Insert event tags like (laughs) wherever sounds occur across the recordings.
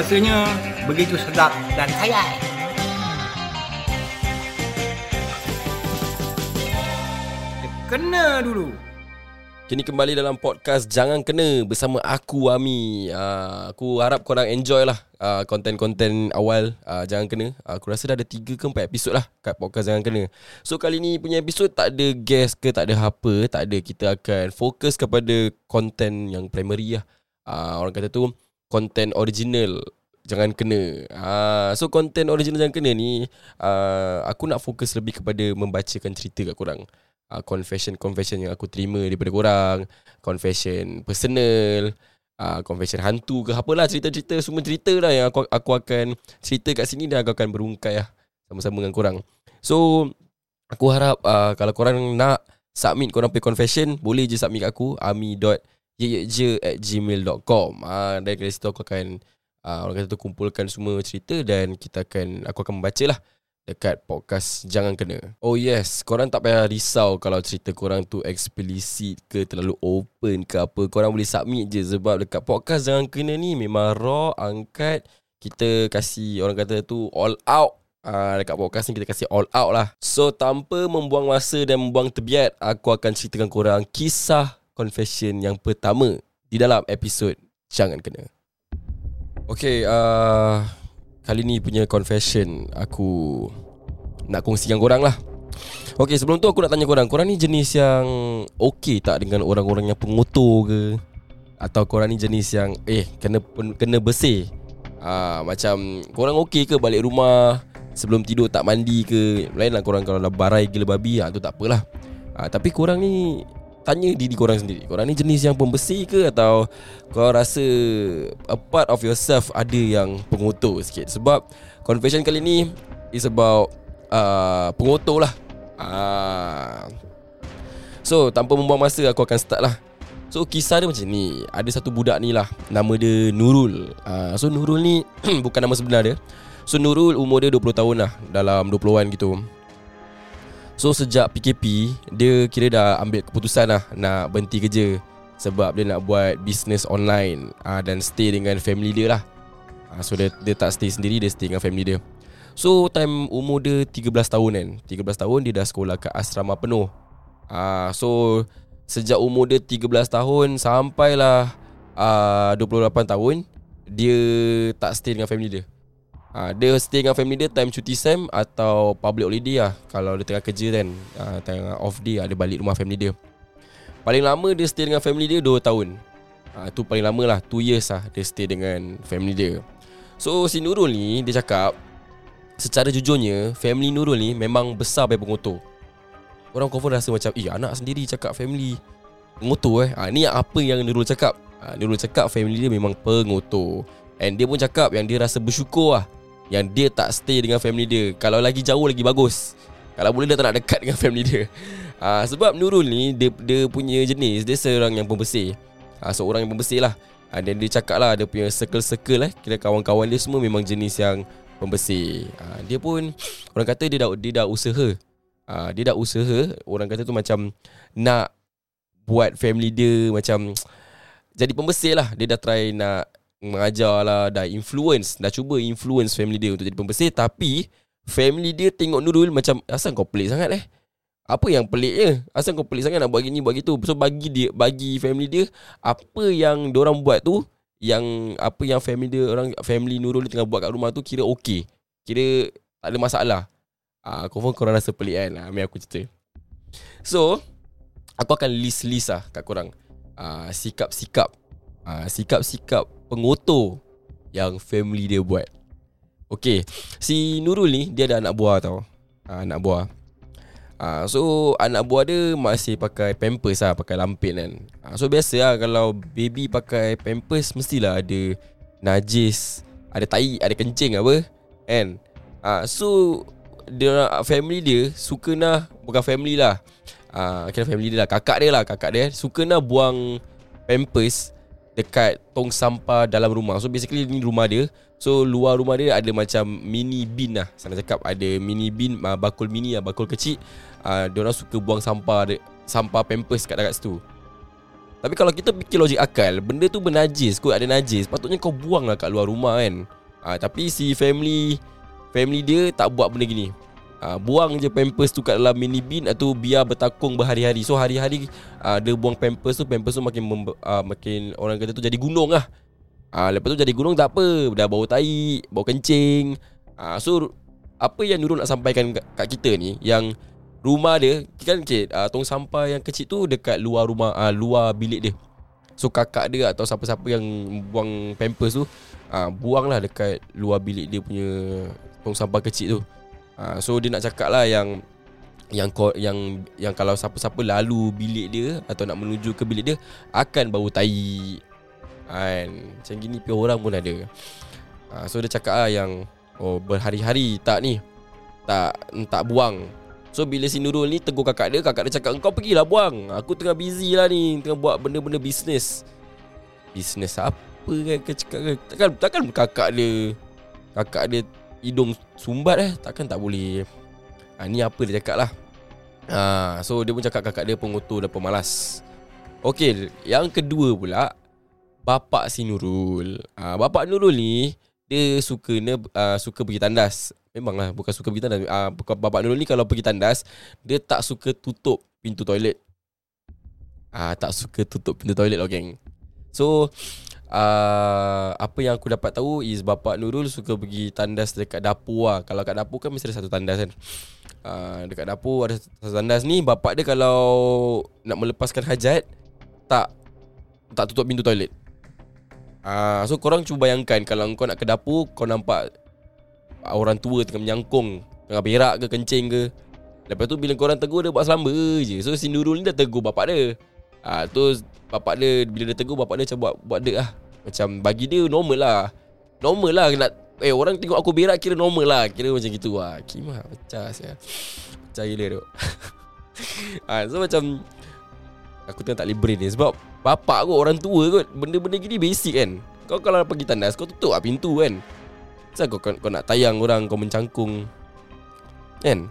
Rasanya begitu sedap dan kaya. Kena dulu. Kini kembali dalam podcast Jangan Kena bersama aku Ami. Uh, aku harap korang enjoy lah uh, konten-konten awal uh, Jangan Kena. Uh, aku rasa dah ada 3 ke 4 episod lah kat podcast Jangan Kena. So kali ni punya episod tak ada guest ke tak ada apa, tak ada kita akan fokus kepada konten yang primary lah. Uh, orang kata tu konten original Jangan kena. Uh, So konten original Jangan kena ni uh, Aku nak fokus lebih kepada Membacakan cerita kat korang. Uh, confession-confession yang aku terima daripada korang confession personal uh, confession hantu ke apalah cerita-cerita semua cerita lah yang aku aku akan cerita kat sini dan aku akan berungkai lah sama-sama dengan korang. So aku harap uh, kalau korang nak submit korang punya confession boleh je submit kat aku ami.yeyeje at gmail.com uh, dan dari situ aku akan uh, orang kata tu kumpulkan semua cerita dan kita akan aku akan membaca lah dekat podcast Jangan Kena. Oh yes, korang tak payah risau kalau cerita korang tu eksplisit ke terlalu open ke apa. Korang boleh submit je sebab dekat podcast Jangan Kena ni memang raw, angkat. Kita kasih orang kata tu all out. Uh, dekat podcast ni kita kasih all out lah. So tanpa membuang masa dan membuang tebiat, aku akan ceritakan korang kisah confession yang pertama di dalam episod Jangan Kena. Okay, uh, kali ni punya confession aku nak kongsi dengan korang lah. Okay, sebelum tu aku nak tanya korang. Korang ni jenis yang okay tak dengan orang-orang yang pengotor ke? Atau korang ni jenis yang eh kena kena bersih? Ah, macam korang okay ke balik rumah sebelum tidur tak mandi ke? Lain lah korang kalau dah barai gila babi, tu tak apalah. Ah, tapi korang ni tanya diri korang sendiri. Korang ni jenis yang pembersih ke Atau kau rasa A part of yourself Ada yang pengotor sikit? Sebab Confession kali ni Is about uh, Pengotor lah. Uh. So tanpa membuang masa Aku akan start lah. So kisah dia macam ni. Ada satu budak ni lah. Nama dia Nurul. Uh, So Nurul ni (clears throat) Bukan nama sebenar dia. So Nurul umur dia 20 tahun lah. Dalam 20-an gitu So sejak PKP Dia kira dah ambil keputusan lah Nak berhenti kerja Sebab dia nak buat Business online uh, Dan stay dengan family dia lah. Uh, So dia, dia tak stay sendiri Dia stay dengan family dia. So time umur dia 13 tahun kan. 13 tahun dia dah sekolah ke asrama penuh. Uh, So Sejak umur dia 13 tahun Sampailah uh, 28 tahun Dia tak stay dengan family dia Ha, dia stay dengan family dia time cuti sem atau public holiday lah. Kalau dia tengah kerja kan, ha, tengah off day lah, dia balik rumah family dia. Paling lama dia stay dengan family dia 2 tahun. Ha, tu paling lama lah, 2 years lah dia stay dengan family dia. So si Nurul ni, dia cakap, secara jujurnya, family Nurul ni memang besar baik pengotor. Orang confirm rasa macam, eh anak sendiri cakap family pengotor eh. Ha, ni apa yang Nurul cakap. Ha, Nurul cakap family dia memang pengotor. And dia pun cakap yang dia rasa bersyukur lah yang dia tak stay dengan family dia. Kalau lagi jauh lagi bagus. Kalau boleh dia tak nak dekat (laughs) dengan family dia. Uh, Sebab Nurul ni dia, dia punya jenis Dia seorang yang pembersih. Uh, Seorang yang pembersih lah. Uh, Dan dia cakap lah Dia punya circle-circle lah Kira kawan-kawan dia semua Memang jenis yang Pembersih. Uh, Dia pun Orang kata dia dah, dia dah usaha. Uh, Dia dah usaha Orang kata tu macam Nak Buat family dia Macam (tsk) Jadi pembersih lah. Dia dah try nak mengajar lah Dah influence Dah cuba influence family dia Untuk jadi pembersih. Tapi Family dia tengok Nurul Macam Asal kau pelik sangat eh? Apa yang peliknya Asal kau pelik sangat Nak buat gini buat gitu? So bagi dia Bagi family dia Apa yang orang buat tu Yang Apa yang family dia Orang family Nurul tengah buat kat rumah tu Kira okey. Kira Tak ada masalah. Ah, Confirm korang rasa pelik kan? Ah, Ambil aku cerita. So Aku akan list-list lah Kat korang. Ah, Sikap-sikap. Ah, Sikap-sikap pengotor yang family dia buat. Okay, si Nurul ni dia ada anak buah tau. Ha, anak buah. Ha, so anak buah dia masih pakai pampers lah, pakai lampin kan. Ha, so biasa lah kalau baby pakai pampers mestilah ada najis, ada tai, ada kencing apa. Kan? Ha, so dia family dia suka nak bukan family lah. Ah, kira family dia lah, kakak dia lah, kakak dia suka nak buang pampers dekat tong sampah dalam rumah. So basically ni rumah dia. So luar rumah dia ada macam mini bin lah. Sana cakap ada mini bin, uh, bakul mini lah, bakul kecil. Uh, diorang suka buang sampah, sampah pampers kat dekat situ. Tapi kalau kita fikir logik akal Benda tu bernajis Kau ada najis Patutnya kau buang lah kat luar rumah kan ha, Tapi si family Family dia tak buat benda gini ha, Buang je pampers tu kat dalam mini bin Atau biar bertakung berhari-hari. So hari-hari ha, Dia buang pampers tu Pampers tu makin membe- ha, Makin orang kata tu jadi gunung lah. Ha, Lepas tu jadi gunung tak apa. Dah bau tai Bau kencing. Ha, So Apa yang Nurul nak sampaikan kat, kita ni Yang Rumah dia Kan okay, uh, Tong sampah yang kecil tu Dekat luar rumah uh, Luar bilik dia. So kakak dia Atau siapa-siapa yang Buang pampers tu uh, Buang lah dekat Luar bilik dia punya Tong sampah kecil tu uh, So dia nak cakap lah yang yang yang yang kalau siapa-siapa lalu bilik dia atau nak menuju ke bilik dia akan bau tai. Kan. Macam gini pun orang pun ada. Ha, so dia cakap lah yang oh berhari-hari tak ni. Tak tak buang. So bila si Nurul ni tegur kakak dia, kakak dia cakap kau pergilah buang. Aku tengah busy lah ni, tengah buat benda-benda bisnes. Bisnes apa kan kau cakap kan? Takkan takkan kakak dia kakak dia hidung sumbat eh, takkan tak boleh. Ha, ni apa dia cakap lah. Ha, So dia pun cakap kakak dia pengotor dan pemalas. Okey, yang kedua pula Bapak si Nurul. Ha, Bapak Nurul ni Dia suka uh, suka pergi tandas. Memanglah bukan suka pergi tandas. Uh, Bapak Nurul ni kalau pergi tandas Dia tak suka tutup pintu toilet. Ah, Tak suka tutup pintu toilet lah geng. So uh, Apa yang aku dapat tahu Is Bapak Nurul suka pergi tandas dekat dapur lah Kalau kat dapur kan mesti ada satu tandas kan. Uh, Dekat dapur ada satu tandas ni Bapak dia kalau Nak melepaskan hajat Tak Tak tutup pintu toilet. Uh, So korang cuba bayangkan Kalau kau nak ke dapur Kau nampak Orang tua tengah menyangkung Tengah berak ke kencing ke. Lepas tu bila korang tegur Dia buat selamba je. So si Nurul ni dah tegur bapak dia Ah, tu bapak dia bila dia tegur bapak dia macam buat buat dek lah. Macam bagi dia normal lah. Normal lah nak eh orang tengok aku berak kira normal lah. Kira macam gitu lah. Kimah pecah sia. Pecah gila tu. (laughs) ah, so macam aku tengah tak brain ni sebab bapak kot orang tua kot benda-benda gini basic kan. Kau kalau pergi tandas kau tutup lah pintu kan. Kenapa kau, kau, kau nak tayang orang kau mencangkung Kan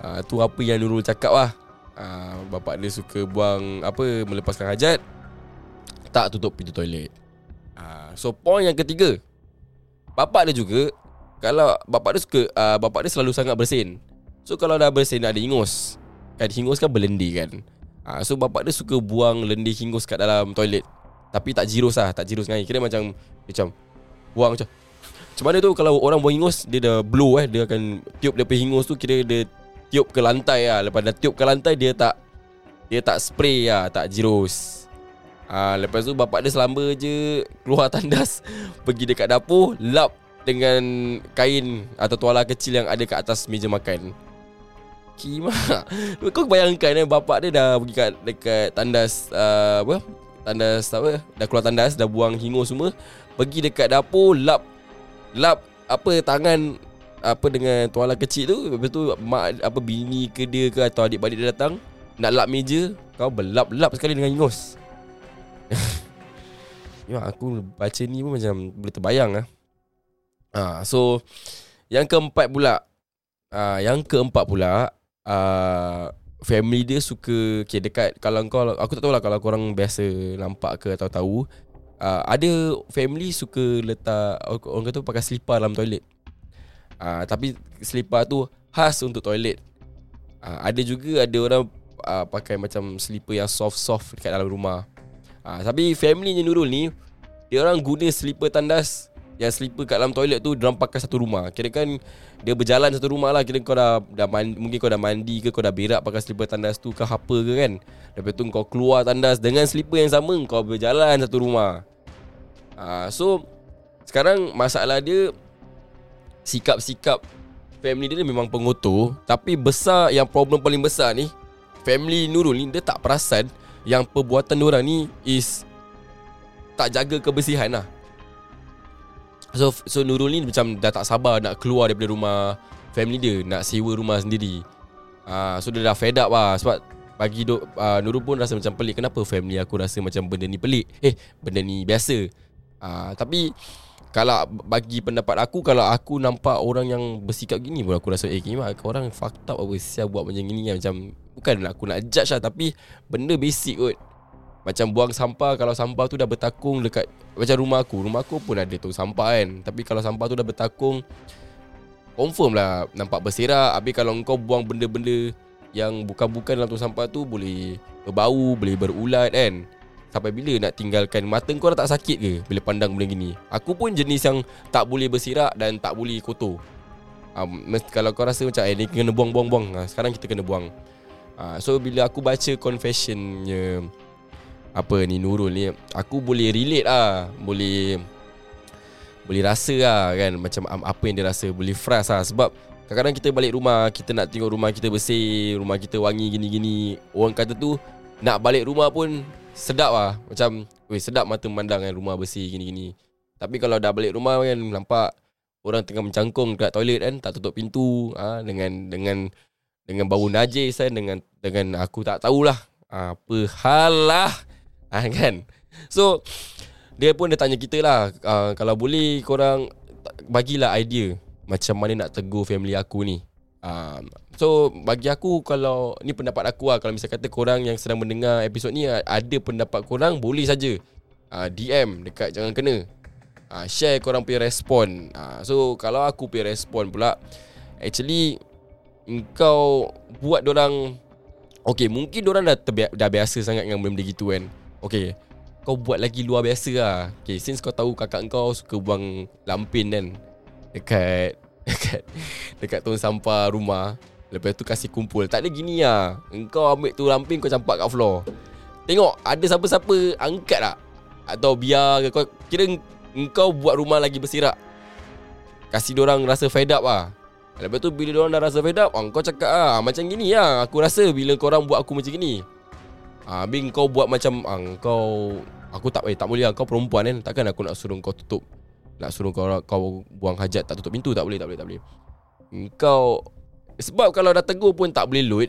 Ah, tu apa yang Nurul cakap lah uh, Bapak dia suka buang Apa Melepaskan hajat Tak tutup pintu toilet. Uh, So point yang ketiga Bapak dia juga Kalau Bapak dia suka uh, Bapak dia selalu sangat bersin. So kalau dah bersin Ada hingus Kan hingus kan berlendir kan. Uh, So bapak dia suka buang Lendir hingus kat dalam toilet. Tapi tak jirus lah Tak jirus kan Kira macam Macam Buang macam Macam mana tu Kalau orang buang hingus Dia dah blow eh. Dia akan Tiup dia hingus tu Kira dia tiup ke lantai lah. Lepas dah tiup ke lantai Dia tak Dia tak spray lah Tak jirus ha, Lepas tu bapak dia selamba je Keluar (laughs) tandas Pergi dekat dapur Lap dengan kain Atau tuala kecil yang ada kat atas meja makan. Kima. (laughs) Kau bayangkan eh Bapak dia dah pergi kat Dekat tandas uh, Apa? Tandas apa? Dah keluar tandas Dah buang hingus semua Pergi dekat dapur Lap Lap Apa tangan apa dengan tuala kecil tu Lepas tu mak apa bini ke dia ke Atau adik-adik dia datang Nak lap meja Kau berlap-lap sekali dengan ingus (laughs) Ya aku baca ni pun macam Boleh terbayang lah. Ha, So Yang keempat pula ha, Yang keempat pula uh, Family dia suka Okay dekat Kalau kau Aku tak tahu lah Kalau korang biasa Nampak ke atau tahu uh, Ada family suka letak Orang kata pakai selipar dalam toilet uh, Tapi selipar tu Khas untuk toilet. Uh, Ada juga Ada orang uh, Pakai macam Selipar yang soft-soft Dekat dalam rumah. Uh, Tapi familynya Nurul ni Dia orang guna selipar tandas Yang selipar kat dalam toilet tu Diorang pakai satu rumah. Kira kan Dia berjalan satu rumah lah Kira kau dah, dah mandi, Mungkin kau dah mandi ke Kau dah berak pakai selipar tandas tu Ke apa ke kan. Lepas tu kau keluar tandas Dengan selipar yang sama Kau berjalan satu rumah. Uh, So Sekarang masalah dia sikap-sikap family dia ni memang pengotor tapi besar yang problem paling besar ni family Nurul ni dia tak perasan yang perbuatan orang ni is tak jaga kebersihan lah. So so Nurul ni macam dah tak sabar nak keluar daripada rumah family dia nak sewa rumah sendiri. Ah uh, so dia dah fed up lah. Sebab bagi uh, Nurul pun rasa macam pelik. Kenapa family aku rasa macam benda ni pelik? Eh benda ni biasa. Uh, tapi kalau bagi pendapat aku Kalau aku nampak orang yang bersikap gini pun Aku rasa eh Kimak orang fucked up apa? Siap buat macam gini kan? Macam Bukan aku nak judge lah Tapi Benda basic kot. Macam buang sampah Kalau sampah tu dah bertakung Dekat Macam rumah aku Rumah aku pun ada tu sampah kan. Tapi kalau sampah tu dah bertakung Confirm lah Nampak berserak. Habis kalau kau buang benda-benda Yang bukan-bukan dalam tu sampah tu Boleh berbau Boleh berulat kan Sampai bila nak tinggalkan? Mata kau tak sakit ke Bila pandang benda gini? Aku pun jenis yang Tak boleh bersirak Dan tak boleh kotor. Um, Kalau kau rasa macam Eh ni kena buang-buang-buang. Ha, Sekarang kita kena buang. Ha, So bila aku baca confessionnya Apa ni Nurul ni Aku boleh relate lah. Boleh Boleh rasa lah kan Macam um, apa yang dia rasa. Boleh frust lah. Sebab Kadang-kadang kita balik rumah Kita nak tengok rumah kita bersih Rumah kita wangi gini-gini. Orang kata tu Nak balik rumah pun Sedap lah. Macam Weh sedap mata memandang kan Rumah bersih gini-gini. Tapi kalau dah balik rumah kan Nampak Orang tengah mencangkung dekat toilet kan Tak tutup pintu ha, Dengan Dengan Dengan bau najis kan Dengan Dengan aku tak tahulah Apa hal lah. Ha, Kan? So Dia pun dia tanya kita lah ha, Kalau boleh korang Bagilah idea Macam mana nak tegur family aku ni. Ha, So bagi aku Kalau Ni pendapat aku lah. Kalau misalnya kata korang Yang sedang mendengar episod ni Ada pendapat korang Boleh saja. Ha, DM Dekat Jangan Kena. Ha, Share korang punya respon. Ha, So kalau aku punya respon pula Actually Engkau Buat orang Okay mungkin orang dah, terbi- dah biasa sangat Dengan benda-benda gitu kan? Okay Kau buat lagi luar biasa lah. Okay since kau tahu Kakak kau suka buang Lampin kan? Dekat (laughs) Dekat Dekat tong sampah rumah Lepas tu kasih kumpul. Tak ada gini lah. Engkau ambil tu lampin Kau campak kat floor. Tengok Ada siapa-siapa Angkat tak? Atau biar kau Kira Engkau buat rumah lagi bersirak. Kasih orang rasa fed up lah. Lepas tu bila orang dah rasa fed up ah, Kau cakap lah Macam gini lah. Aku rasa bila korang buat aku macam gini. Ah, Habis kau buat macam ah, Kau Aku tak eh, tak boleh lah. Kau perempuan kan Takkan aku nak suruh kau tutup? Nak suruh kau kau buang hajat Tak tutup pintu? Tak boleh tak boleh tak boleh. Kau Sebab kalau dah tegur pun tak boleh load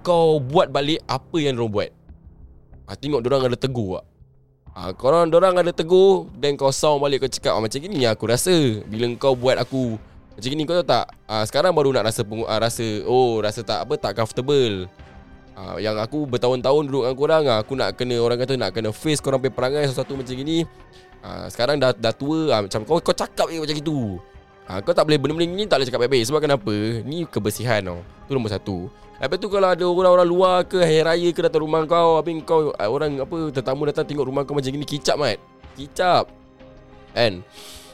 Kau buat balik Apa yang diorang buat. Ah, Tengok diorang ada tegur tak? Ha, korang orang ada tegur Dan kau sound balik kau cakap ah, Macam gini aku rasa. Bila kau buat aku Macam gini kau tahu tak? Ha, Sekarang baru nak rasa pengu- ha, rasa Oh rasa tak apa Tak comfortable. Ha, Yang aku bertahun-tahun duduk dengan korang ha, Aku nak kena Orang kata nak kena face korang punya perangai Sesuatu macam gini. Ha, Sekarang dah, dah tua ha, Macam kau kau cakap je macam itu ha, Kau tak boleh benda-benda ni Tak boleh cakap baik-baik Sebab kenapa? Ni kebersihan tau. Tu nombor satu. Lepas tu kalau ada orang-orang luar ke Hari Raya ke datang rumah kau Habis kau ah, Orang apa Tetamu datang tengok rumah kau macam gini Kicap mat. Kicap. Kan?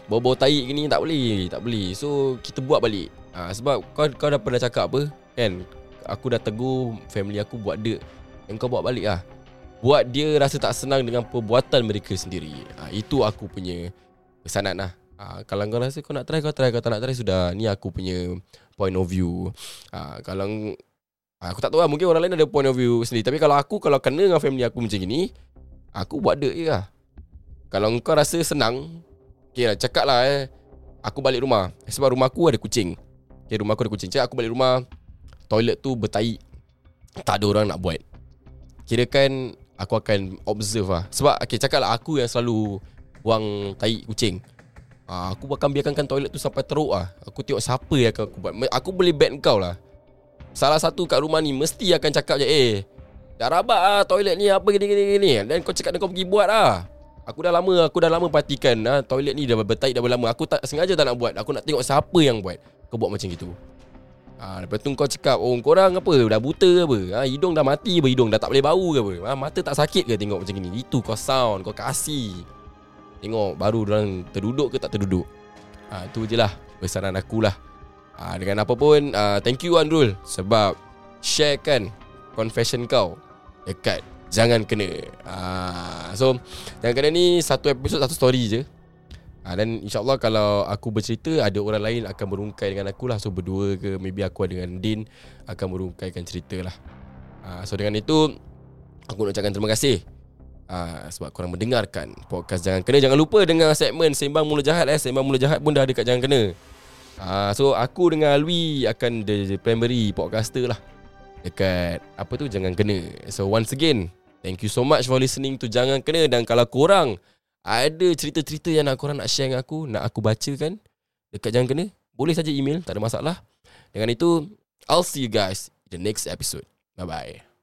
Bau-bau tahi gini tak boleh Tak boleh. So kita buat balik. Ha, Sebab kau kau dah pernah cakap apa? Kan? Aku dah tegur Family aku buat dia. Dan kau buat balik lah. Buat dia rasa tak senang Dengan perbuatan mereka sendiri. Ha, Itu aku punya Pesanan lah ha, Kalau kau rasa kau nak try Kau try. Kau tak nak try Sudah. Ni aku punya Point of view. Ha, Kalau Ah, Aku tak tahu lah. Mungkin orang lain ada point of view sendiri. Tapi kalau aku Kalau kena dengan family aku macam gini Aku buat dek je lah. Kalau kau rasa senang Okay lah cakap lah eh. Aku balik rumah. Sebab rumah aku ada kucing. Okay rumah aku ada kucing. Cakap aku balik rumah Toilet tu bertahi. Tak ada orang nak buat. Kira kan Aku akan observe lah. Sebab okay, cakap lah Aku yang selalu Buang tahi kucing Ah, aku akan biarkan toilet tu sampai teruk lah Aku tengok siapa yang akan aku buat. Aku boleh bet kau lah. Salah satu kat rumah ni Mesti akan cakap je Eh Dah rabak lah toilet ni Apa gini gini gini Dan kau cakap kau pergi buat lah Aku dah lama Aku dah lama perhatikan ha, Toilet ni dah bertaik dah berlama. Aku tak sengaja tak nak buat. Aku nak tengok siapa yang buat. Kau buat macam gitu. Ha, Lepas tu kau cakap Oh korang apa? Dah buta ke apa? Ha, Hidung dah mati apa? Hidung dah tak boleh bau ke apa? Ha, Mata tak sakit ke tengok macam gini? Itu kau sound Kau kasih Tengok baru orang terduduk ke tak terduduk? Ha, Tu je lah Pesanan aku lah. Ha, Dengan apa pun uh, Thank you Andrul Sebab Sharekan Confession kau Dekat Jangan kena. Ha, So Jangan kena ni Satu episod Satu story je. Ha, Dan insyaAllah Kalau aku bercerita Ada orang lain Akan merungkai dengan aku lah. So berdua ke Maybe aku dengan Din Akan merungkaikan cerita lah. Ha, So dengan itu Aku nak ucapkan terima kasih ha, Sebab korang mendengarkan Podcast Jangan Kena. Jangan lupa dengan segmen Sembang Mula Jahat eh. Sembang Mula Jahat pun dah ada kat Jangan Kena. Ha, So aku dengan Alwi Akan the primary podcaster lah. Dekat Apa tu Jangan Kena. So once again Thank you so much for listening to Jangan Kena. Dan kalau korang Ada cerita-cerita yang nak korang nak share dengan aku Nak aku bacakan Dekat Jangan Kena Boleh saja email. Tak ada masalah. Dengan itu I'll see you guys in the next episode. Bye-bye